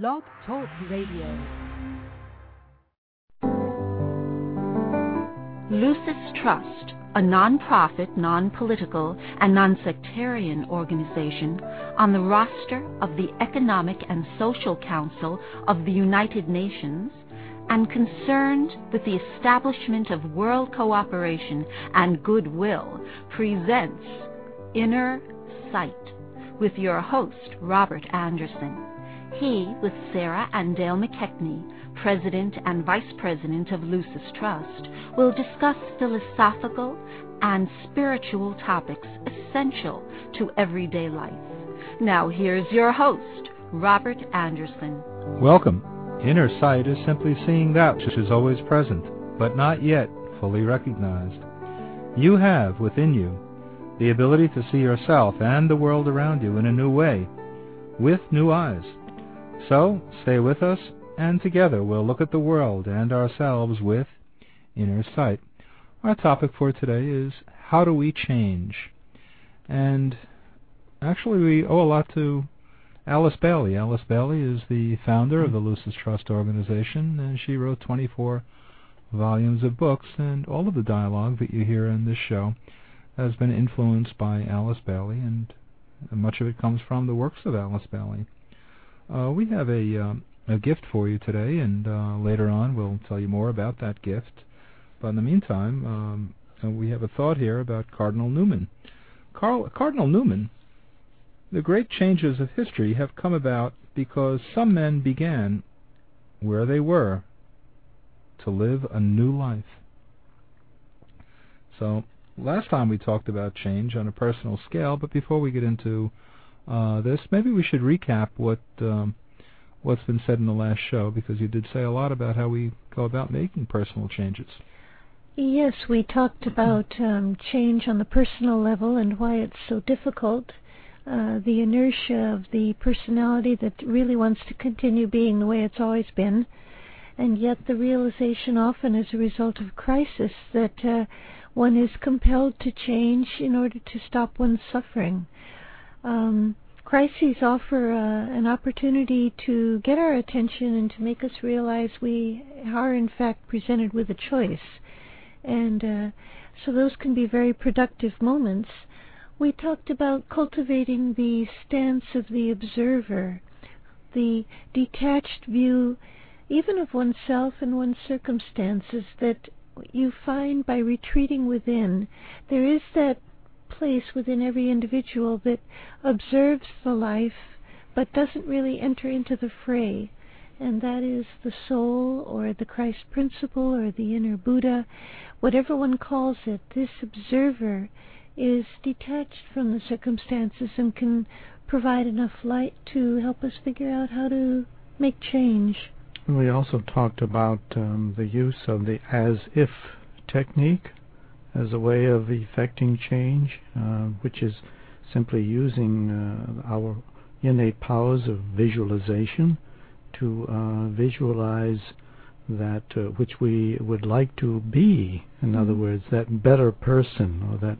Blog Talk Radio. Lucis Trust, a non-profit, non-political, and non-sectarian organization on the roster of the Economic and Social Council of the United Nations and concerned with the establishment of world cooperation and goodwill, presents Inner Sight with your host, Robert Anderson. He, with Sarah and Dale McKechnie, President and Vice President of Lucis Trust, will discuss philosophical and spiritual topics essential to everyday life. Now, here's your host, Robert Anderson. Welcome. Inner sight is simply seeing that which is always present, but not yet fully recognized. You have within you the ability to see yourself and the world around you in a new way, with new eyes. So, stay with us, and together we'll look at the world and ourselves with inner sight. Our topic for today is how do we change? And actually, we owe a lot to Alice Bailey. Alice Bailey is the founder of the Lucis Trust organization, and she wrote 24 volumes of books, and all of the dialogue that you hear in this show has been influenced by Alice Bailey, and much of it comes from the works of Alice Bailey. Uh, we have a, um, a gift for you today, and uh, later on we'll tell you more about that gift. But in the meantime, um, uh, we have a thought here about Cardinal Newman. Carl, Cardinal Newman, the great changes of history have come about because some men began where they were to live a new life. So last time we talked about change on a personal scale, but before we get into this, maybe we should recap what um, what's been said in the last show because you did say a lot about how we go about making personal changes. Yes, we talked about um, change on the personal level and why it's so difficult. Uh, the inertia of the personality that really wants to continue being the way it's always been, and yet the realization often as a result of crisis that uh, one is compelled to change in order to stop one's suffering. Um, crises offer uh, an opportunity to get our attention and to make us realize we are in fact presented with a choice. And uh, so those can be very productive moments. We talked about cultivating the stance of the observer, the detached view even of oneself and one's circumstances that you find by retreating within. There is that place within every individual that observes the life but doesn't really enter into the fray. And that is the soul or the Christ principle or the inner Buddha, whatever one calls it. This observer is detached from the circumstances and can provide enough light to help us figure out how to make change. We also talked about um, the use of the as if technique as a way of effecting change, uh, which is simply using uh, our innate powers of visualization to uh, visualize that uh, which we would like to be. In other Mm-hmm. words, that better person or that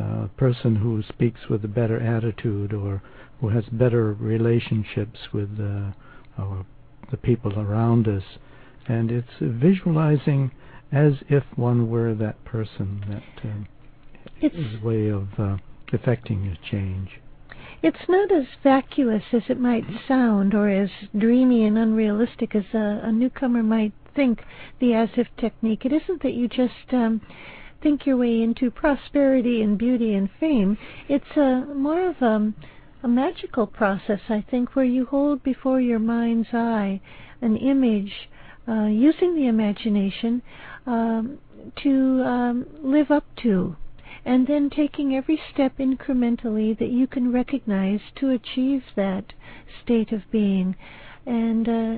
uh, person who speaks with a better attitude or who has better relationships with uh, our, the people around us. And it's visualizing as if one were that person. That um, It's is a way of uh, effecting a change. It's not as vacuous as it might sound, or as dreamy and unrealistic as a, a newcomer might think. The as if technique. It isn't that you just um, think your way into prosperity and beauty and fame. It's a more of a, a magical process, I think, where you hold before your mind's eye an image, uh, using the imagination um, to um, live up to and then taking every step incrementally that you can recognize to achieve that state of being. And uh,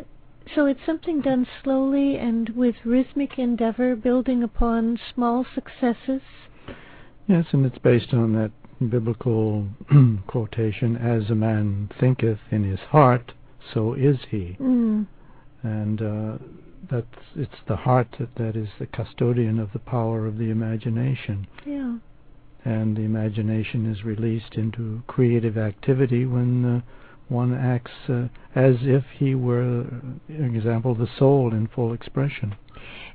so it's something done slowly and with rhythmic endeavor, building upon small successes. Yes, and it's based on that biblical quotation, "As a man thinketh in his heart, so is he." Mm. And uh, that's it's the heart that, that is the custodian of the power of the imagination. Yeah. and the imagination is released into creative activity when uh, one acts uh, as if he were, for example, the soul in full expression.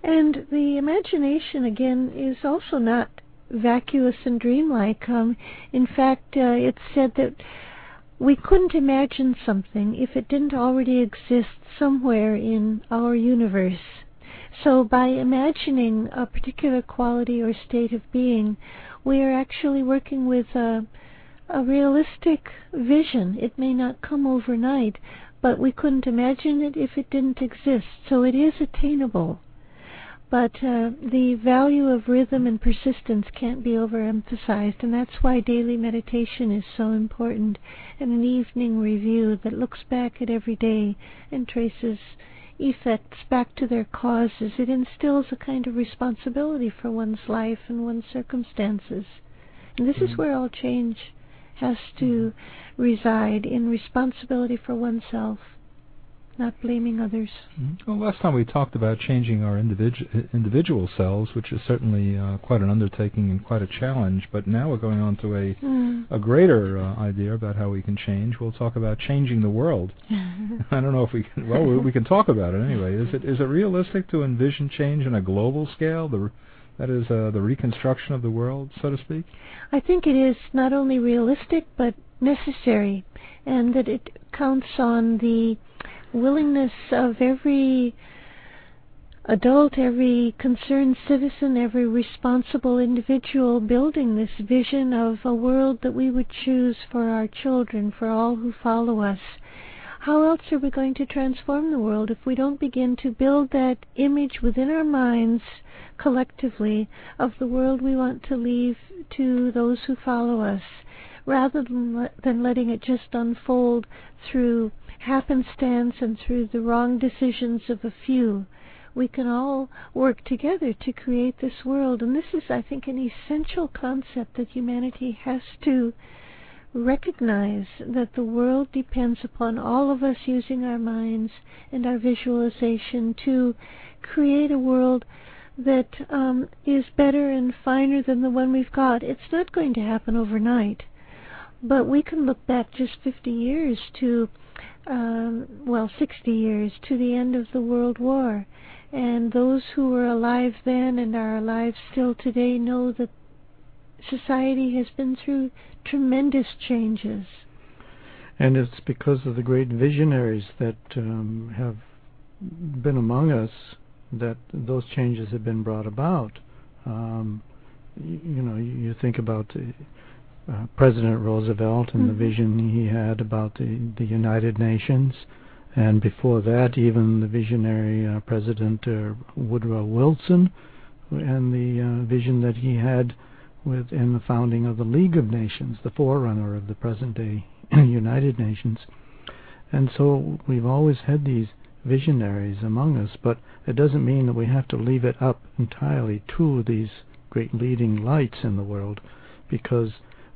And the imagination, again, is also not vacuous and dreamlike. Um, in fact, uh, it's said that we couldn't imagine something if it didn't already exist somewhere in our universe. So, by imagining a particular quality or state of being, we are actually working with a, a realistic vision. It may not come overnight, but we couldn't imagine it if it didn't exist. So, it is attainable. But uh, the value of rhythm and persistence can't be overemphasized, and that's why daily meditation is so important, and an evening review that looks back at every day and traces effects back to their causes. It instills a kind of responsibility for one's life and one's circumstances. And this mm-hmm. is where all change has to mm-hmm. reside in responsibility for oneself not blaming others. Mm-hmm. Well, last time we talked about changing our individu- individual selves, which is certainly uh, quite an undertaking and quite a challenge. But now we're going on to a mm. a greater uh, idea about how we can change. We'll talk about changing the world. I don't know if we can. Well, we, we can talk about it anyway. Is it is it realistic to envision change on a global scale? The that is uh, the reconstruction of the world, so to speak. I think it is not only realistic but necessary, and that it counts on the willingness of every adult, every concerned citizen, every responsible individual building this vision of a world that we would choose for our children, for all who follow us. How else are we going to transform the world if we don't begin to build that image within our minds collectively of the world we want to leave to those who follow us, rather than, letting it just unfold through happenstance and through the wrong decisions of a few, we can all work together to create this world. And this is, I think, an essential concept that humanity has to recognize that the world depends upon all of us using our minds and our visualization to create a world that um, is better and finer than the one we've got. It's not going to happen overnight, but we can look back just 50 years to um, well, 60 years to the end of the World War. And those who were alive then and are alive still today know that society has been through tremendous changes. And it's because of the great visionaries that um, have been among us that those changes have been brought about. Um, you, you, know, you, think about uh, President Roosevelt and mm-hmm. the vision he had about the, the United Nations. And before that, even the visionary uh, President uh, Woodrow Wilson and the uh, vision that he had within the founding of the League of Nations, the forerunner of the present day United Nations. And so we've always had these visionaries among us, but it doesn't mean that we have to leave it up entirely to these great leading lights in the world, because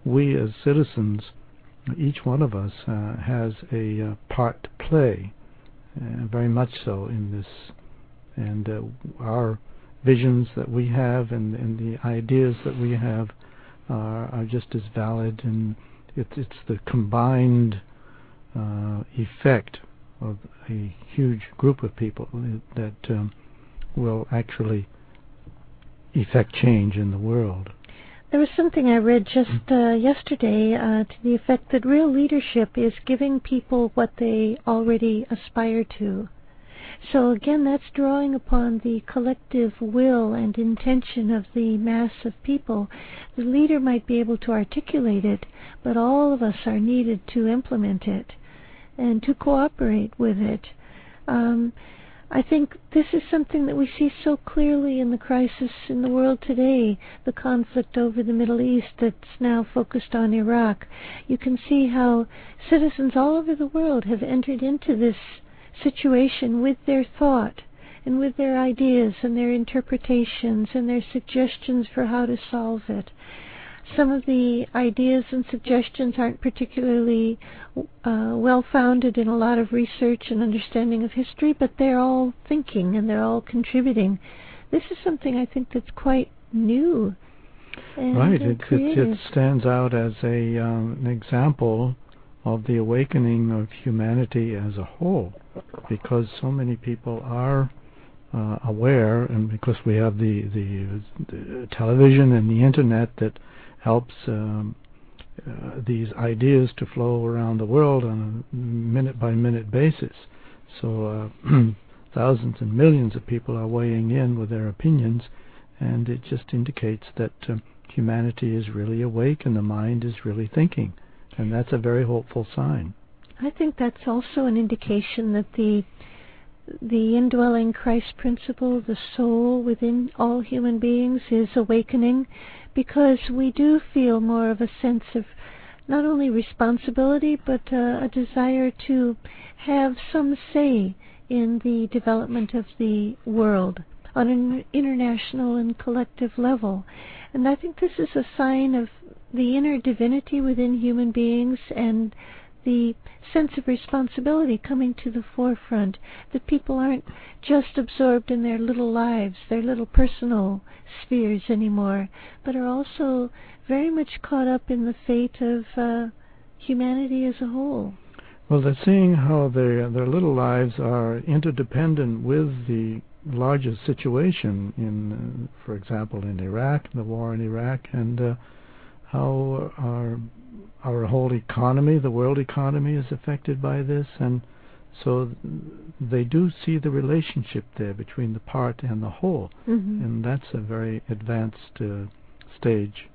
we as citizens, each one of us uh, has a uh, part to play, uh, very much so in this. And uh, our visions that we have and, and the ideas that we have are, are just as valid, and it, it's the combined uh, effect of a huge group of people that um, will actually effect change in the world. There was something I read just uh, yesterday uh, to the effect that real leadership is giving people what they already aspire to. So again, that's drawing upon the collective will and intention of the mass of people. The leader might be able to articulate it, but all of us are needed to implement it and to cooperate with it. Um, I think this is something that we see so clearly in the crisis in the world today, the conflict over the Middle East that's now focused on Iraq. You can see how citizens all over the world have entered into this situation with their thought and with their ideas and their interpretations and their suggestions for how to solve it some of the ideas and suggestions aren't particularly uh, well founded in a lot of research and understanding of history, but they're all thinking and they're all contributing. This is something I think that's quite new. right, it, it, it, stands out as a um, an example of the awakening of humanity as a whole, because so many people are uh, aware, and because we have the, the, the television and the internet that helps um, uh, these ideas to flow around the world on a minute by minute basis. So uh, thousands and millions of people are weighing in with their opinions, and it just indicates that uh, humanity is really awake and the mind is really thinking, and that's a very hopeful sign. I think that's also an indication that the the indwelling Christ principle, the soul within all human beings, is awakening because we do feel more of a sense of not only responsibility but uh, a desire to have some say in the development of the world on an international and collective level. And I think this is a sign of the inner divinity within human beings and the sense of responsibility coming to the forefront, that people aren't just absorbed in their little lives, their little personal spheres anymore, but are also very much caught up in the fate of uh, humanity as a whole. Well, they're seeing how their their little lives are interdependent with the larger situation in, uh, for example, in Iraq, the war in Iraq, and uh, how our our whole economy, the world economy, is affected by this, and so they do see the relationship there between the part and the whole, mm-hmm. and that's a very advanced uh, stage.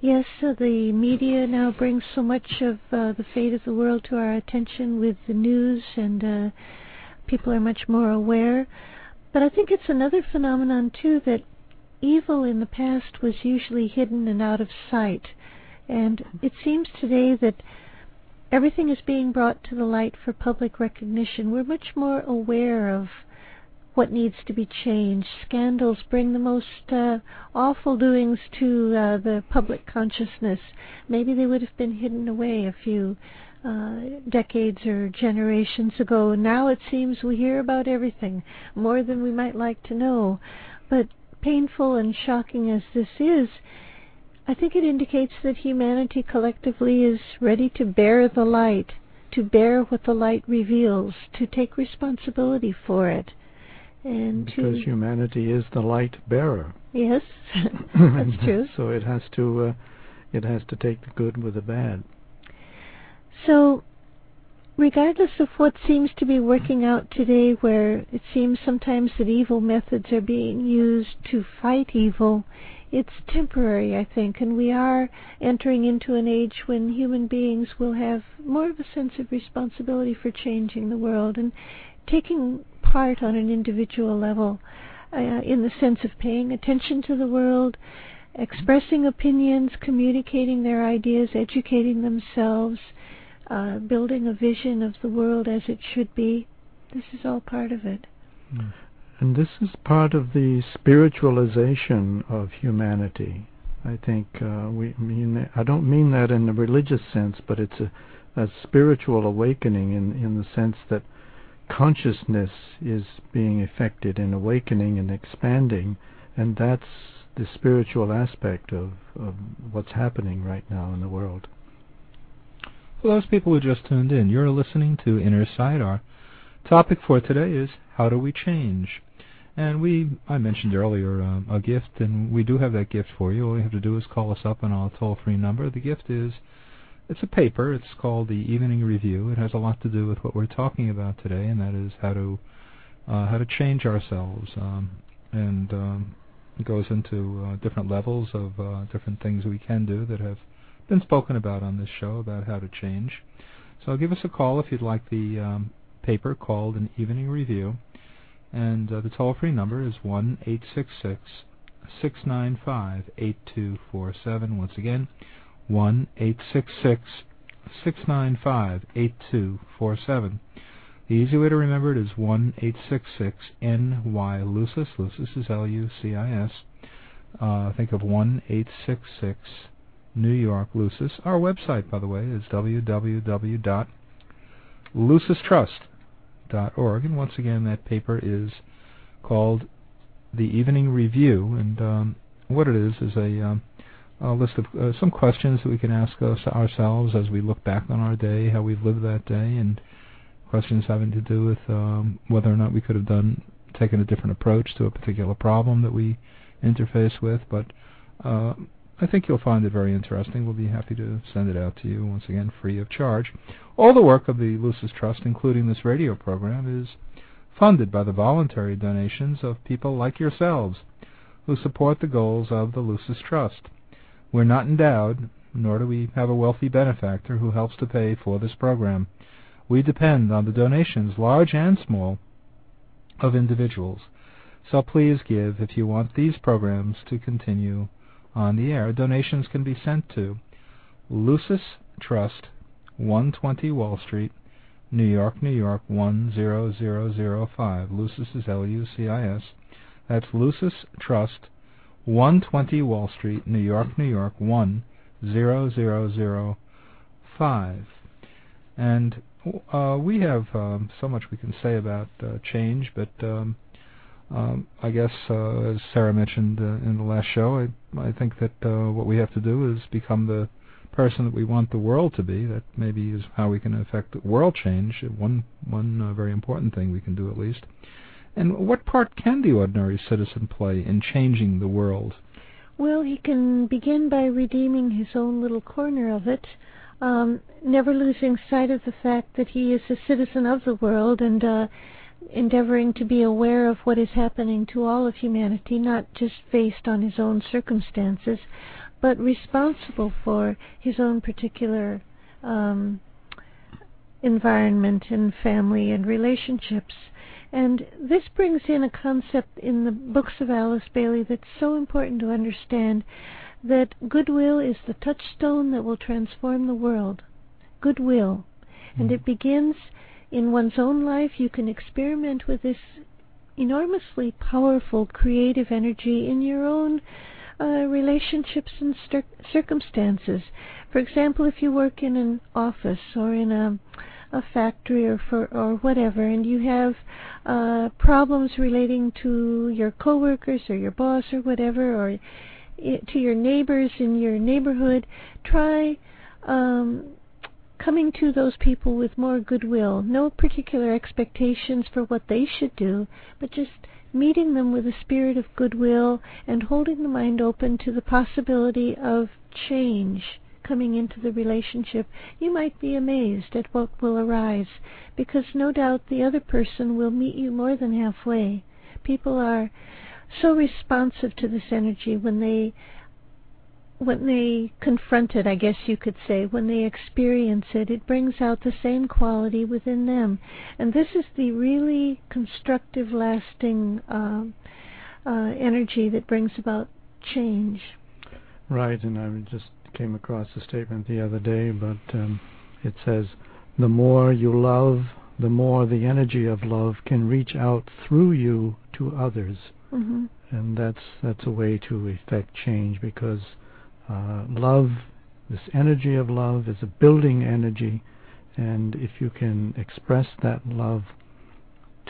Yes, so the media now brings so much of uh, the fate of the world to our attention with the news, and uh, people are much more aware. But I think it's another phenomenon, too, that evil in the past was usually hidden and out of sight. And it seems today that everything is being brought to the light for public recognition. We're much more aware of what needs to be changed. Scandals bring the most uh, awful doings to uh, the public consciousness. Maybe they would have been hidden away a few uh, decades or generations ago. Now it seems we hear about everything, more than we might like to know. But painful and shocking as this is, I think it indicates that humanity collectively is ready to bear the light, to bear what the light reveals, to take responsibility for it and because humanity is the light bearer. Yes, that's true. so it has to uh, it has to take the good with the bad. So, regardless of what seems to be working out today, where it seems sometimes that evil methods are being used to fight evil, it's temporary, I think, and we are entering into an age when human beings will have more of a sense of responsibility for changing the world and taking part on an individual level uh, in the sense of paying attention to the world, expressing opinions, communicating their ideas, educating themselves, uh, building a vision of the world as it should be. This is all part of it. Hmm. And this is part of the spiritualization of humanity. I think uh, we mean I don't mean that in the religious sense, but it's a, a spiritual awakening in in the sense that consciousness is being affected and awakening and expanding, and that's the spiritual aspect of, of what's happening right now in the world. For those people who just tuned in, you're listening to Inner Sight. Topic for today is how do we change? And we, I mentioned earlier, um, a gift, and we do have that gift for you. All you have to do is call us up on our toll-free number. The gift is it's a paper. It's called the Evening Review. It has a lot to do with what we're talking about today, and that is how to uh, how to change ourselves. Um, and um, it goes into uh, different levels of uh, different things we can do that have been spoken about on this show about how to change. So give us a call if you'd like the um, paper called an Evening Review, and uh, the toll-free number is one eight six six six nine five eight two four seven. Once again one eight six six six nine five eight two four seven. The easy way to remember it is one eight six six NY Lucis. Lucis is L U C I S. Uh, think of one eight six six New York Lucis. Our website, by the way, is www.lucistrust.org. And once again, that paper is called The Evening Review. And um, what it is is a um, a list of uh, some questions that we can ask us ourselves as we look back on our day, how we've lived that day, and questions having to do with um, whether or not we could have done taken a different approach to a particular problem that we interface with. But uh, I think you'll find it very interesting. We'll be happy to send it out to you once again, free of charge. All the work of the Lucis Trust, including this radio program, is funded by the voluntary donations of people like yourselves who support the goals of the Lucis Trust. We're not endowed, nor do we have a wealthy benefactor who helps to pay for this program. We depend on the donations, large and small, of individuals. So please give if you want these programs to continue on the air. Donations can be sent to Lucis Trust, 120 Wall Street, New York, New York 10005. Lucis is L-U-C-I-S. That's Lucis Trust, 120 Wall Street, New York, New York 10005. And uh, we have um, so much we can say about uh, change, but um, um, I guess, uh, as Sarah mentioned uh, in the last show, I, I think that uh, what we have to do is become the person that we want the world to be. That maybe is how we can affect world change. One one uh, very important thing we can do at least. And what part can the ordinary citizen play in changing the world? Well, he can begin by redeeming his own little corner of it, um, never losing sight of the fact that he is a citizen of the world and uh, endeavoring to be aware of what is happening to all of humanity, not just based on his own circumstances, but responsible for his own particular um, environment and family and relationships. And this brings in a concept in the books of Alice Bailey that's so important to understand that goodwill is the touchstone that will transform the world. Goodwill. And it begins in one's own life. You can experiment with this enormously powerful creative energy in your own uh, relationships and circumstances. For example, if you work in an office or in a a factory or for or whatever, and you have uh, problems relating to your coworkers or your boss or whatever, or to your neighbors in your neighborhood, try um, coming to those people with more goodwill, no particular expectations for what they should do, but just meeting them with a spirit of goodwill and holding the mind open to the possibility of change coming into the relationship, you might be amazed at what will arise, because no doubt the other person will meet you more than halfway. People are so responsive to this energy when they when they confront it, I guess you could say, when they experience it, it brings out the same quality within them. And this is the really constructive, lasting uh, uh, energy that brings about change. Right, and I just came across a statement the other day, but um, it says, the more you love, the more the energy of love can reach out through you to others. Mm-hmm. And that's that's a way to effect change because uh, love, this energy of love, is a building energy, and if you can express that love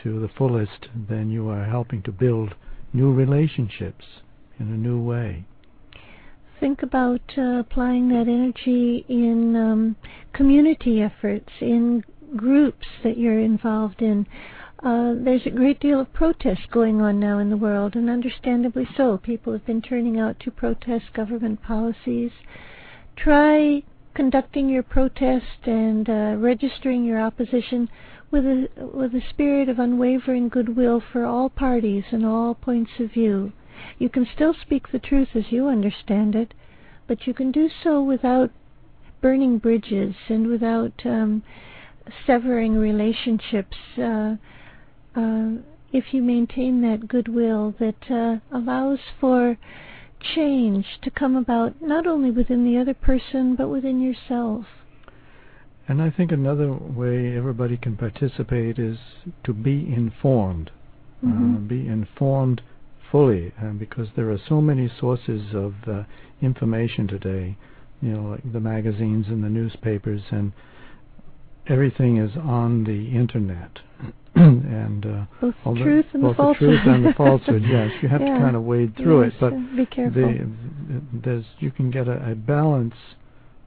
to the fullest, then you are helping to build new relationships in a new way think about uh, applying that energy in um, community efforts, in groups that you're involved in. Uh, there's a great deal of protest going on now in the world, and understandably so. People have been turning out to protest government policies. Try conducting your protest and uh, registering your opposition with a with a spirit of unwavering goodwill for all parties and all points of view. You can still speak the truth as you understand it, but you can do so without burning bridges and without um, severing relationships. Uh, if you maintain that goodwill that uh, allows for change to come about not only within the other person but within yourself. And I think another way everybody can participate is to be informed. Mm-hmm. Uh, be informed fully, uh, because there are so many sources of uh, information today, you know, like the magazines and the newspapers, and everything is on the internet. and uh, both the truth and both the falsehood. the truth and the falsehood. Yes, you have yeah. to kind of wade through yes, it, but be careful. the there's you can get a, a balanced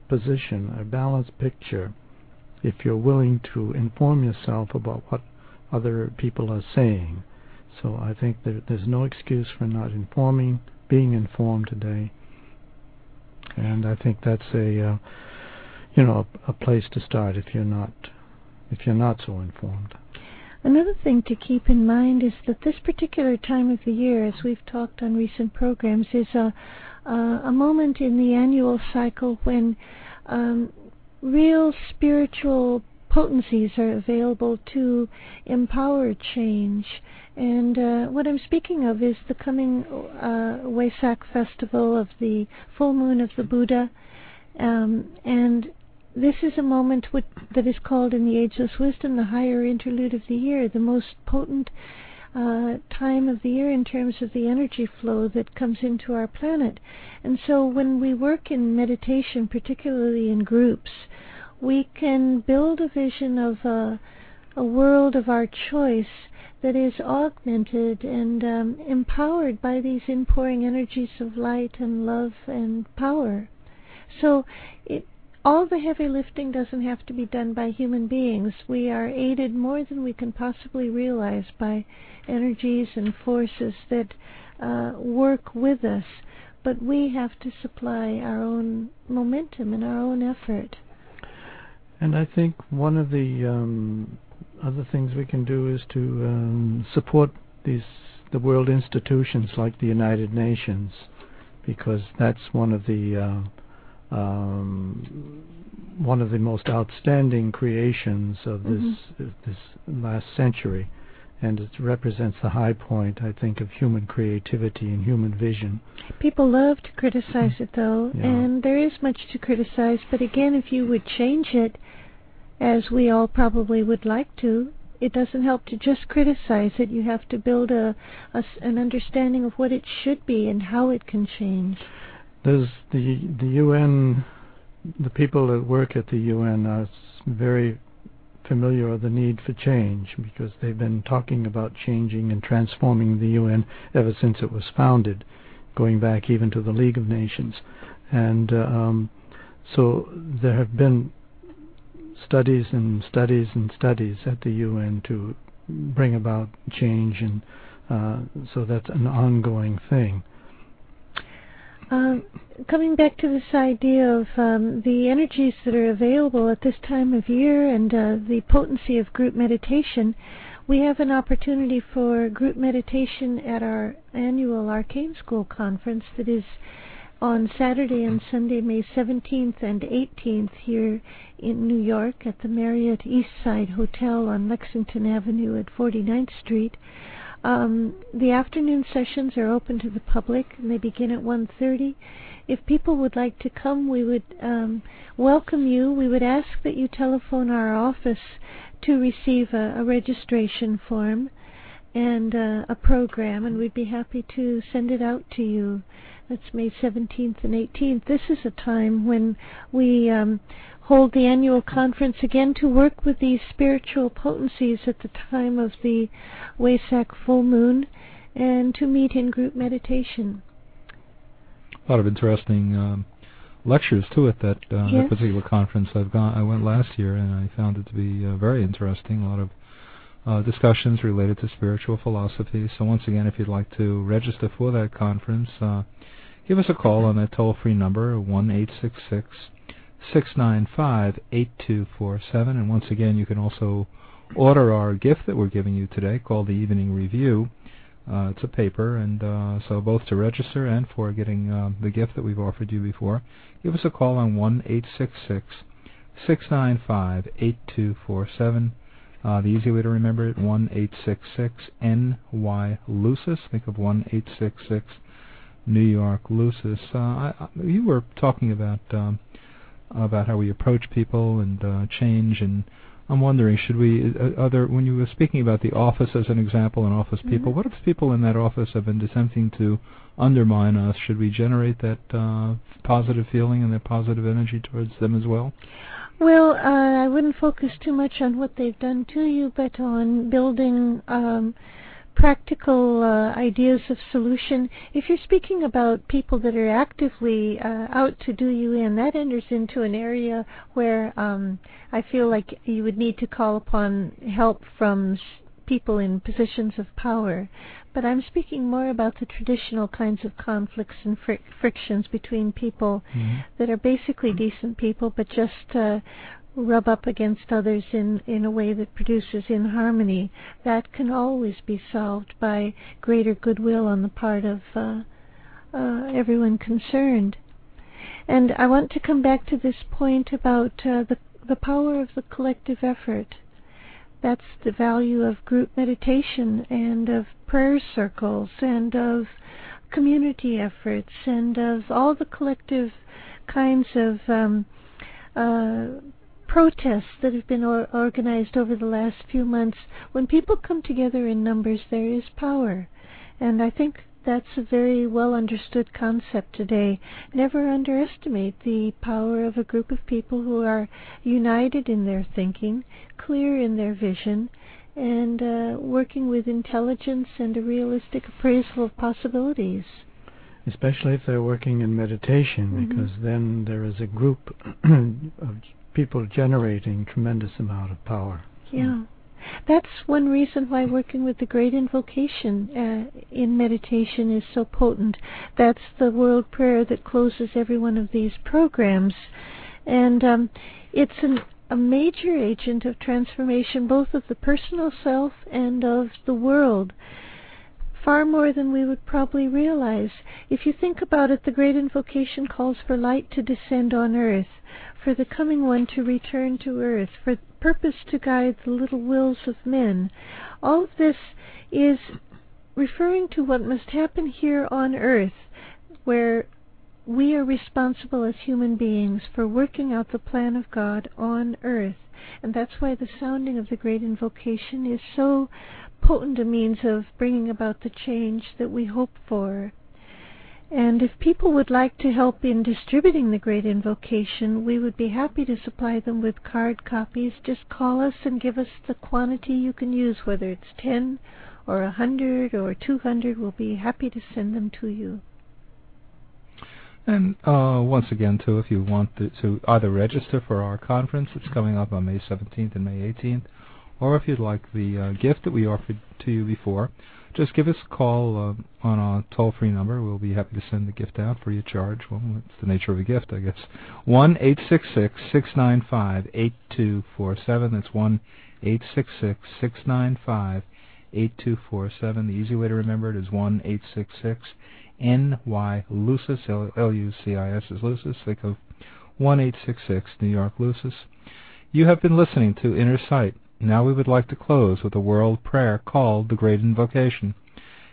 position, a balanced picture, if you're willing to inform yourself about what other people are saying. So I think that there's no excuse for not informing, being informed today, and I think that's a uh, you know a, a place to start if you're not if you're not so informed. Another thing to keep in mind is that this particular time of the year, as we've talked on recent programs, is a uh, a moment in the annual cycle when um, real spiritual potencies are available to empower change. And uh, what I'm speaking of is the coming uh, Wesak festival of the full moon of the Buddha. Um, and this is a moment that is called in the Ageless Wisdom the higher interlude of the year, the most potent uh, time of the year in terms of the energy flow that comes into our planet. And so when we work in meditation, particularly in groups, we can build a vision of a, a world of our choice that is augmented and um, empowered by these inpouring energies of light and love and power. So it, all the heavy lifting doesn't have to be done by human beings. We are aided more than we can possibly realize by energies and forces that uh, work with us, but we have to supply our own momentum and our own effort. And I think one of the um, other things we can do is to um, support these the world institutions like the United Nations, because that's one of the uh, one of the most outstanding creations of this mm-hmm. this last century, and it represents the high point, I think, of human creativity and human vision. People love to criticize it, though, yeah. and there is much to criticize. But again, if you would change it, as we all probably would like to, it doesn't help to just criticize it. You have to build a, a an understanding of what it should be and how it can change there's the the UN, the people that work at the UN are very familiar with the need for change because they've been talking about changing and transforming the UN ever since it was founded, going back even to the League of Nations, and um, so there have been studies and studies and studies at the UN to bring about change, and uh, so that's an ongoing thing. Um, coming back to this idea of um, the energies that are available at this time of year and uh, the potency of group meditation, we have an opportunity for group meditation at our annual Arcane School conference that is on Saturday and Sunday, May 17th and 18th here in New York at the Marriott Eastside Hotel on Lexington Avenue at 49th Street. Um, the afternoon sessions are open to the public, and they begin at 1:30. If people would like to come, we would um, welcome you. We would ask that you telephone our office to receive a, a registration form and uh, a program, and we'd be happy to send it out to you. That's May 17th and 18th. This is a time when we um, hold the annual conference again to work with these spiritual potencies at the time of the Wesak full moon and to meet in group meditation. A lot of interesting um, lectures too at that, uh, yes. that particular conference. I've gone. I went last year and I found it to be uh, very interesting. A lot of uh, discussions related to spiritual philosophy. So once again, if you'd like to register for that conference, uh, give us a call on that toll-free number one eight six six 695 8247. And once again, you can also order our gift that we're giving you today called the Evening Review. Uh, it's a paper, and uh, so both to register and for getting uh, the gift that we've offered you before, give us a call on 1 866 695 8247. Uh, the easy way to remember it, 1 866 NY Lucis. Think of 1 866 New York Lucis. Uh, I, I, you were talking about um, about how we approach people and uh, change. And I'm wondering, should we, uh, other when you were speaking about the office as an example and office mm-hmm. people, what if people in that office have been attempting to undermine us? Should we generate that uh, positive feeling and that positive energy towards them as well? Well, uh, I wouldn't focus too much on what they've done to you, but on building um, practical uh, ideas of solution. If you're speaking about people that are actively uh, out to do you in, that enters into an area where um, I feel like you would need to call upon help from people in positions of power. But I'm speaking more about the traditional kinds of conflicts and fr- frictions between people mm-hmm. that are basically decent people, but just uh, rub up against others in, in a way that produces inharmony, that can always be solved by greater goodwill on the part of uh, uh, everyone concerned. And I want to come back to this point about uh, the the power of the collective effort. That's the value of group meditation and of prayer circles and of community efforts and of all the collective kinds of um, uh, protests that have been or- organized over the last few months, when people come together in numbers, there is power. And I think that's a very well understood concept today. Never underestimate the power of a group of people who are united in their thinking, clear in their vision, and uh, working with intelligence and a realistic appraisal of possibilities. Especially if they're working in meditation, mm-hmm. because then there is a group of people generating tremendous amount of power. Yeah. That's one reason why working with the great invocation uh, in meditation is so potent. That's the world prayer that closes every one of these programs. And um, it's an, a major agent of transformation, both of the personal self and of the world far more than we would probably realize. If you think about it, the great invocation calls for light to descend on earth, for the coming one to return to earth, for purpose to guide the little wills of men. All of this is referring to what must happen here on earth, where we are responsible as human beings for working out the plan of God on earth. And that's why the sounding of the great invocation is so potent a means of bringing about the change that we hope for. And if people would like to help in distributing the Great Invocation, we would be happy to supply them with card copies. Just call us and give us the quantity you can use, whether it's 10 or a 100 or 200. We'll be happy to send them to you. And uh, once again, too, if you want to, to either register for our conference, it's coming up on May 17th and May 18th, or if you'd like the uh, gift that we offered to you before, just give us a call uh, on a toll-free number. We'll be happy to send the gift out free of charge. Well, it's the nature of a gift, I guess. One eight six six six nine five eight two four seven. That's one eight six six six nine five eight two four seven. The easy way to remember it is one eight six six N Y Lucis L U C I S is Lucis. Think of one eight six six New York Lucis. You have been listening to Inner Sight. Now we would like to close with a world prayer called the Great Invocation.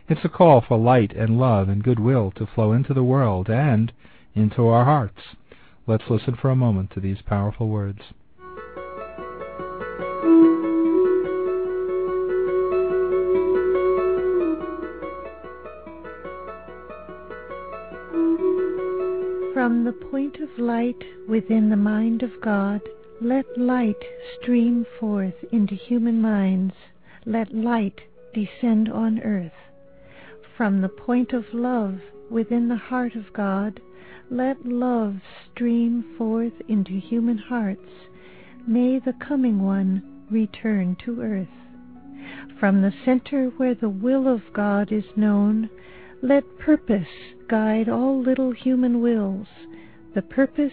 It's a call for light and love and goodwill to flow into the world and into our hearts. Let's listen for a moment to these powerful words. From the point of light within the mind of God, let light stream forth into human minds. Let light descend on earth. From the point of love within the heart of God, let love stream forth into human hearts. May the coming one return to earth. From the center where the will of God is known, let purpose guide all little human wills, the purpose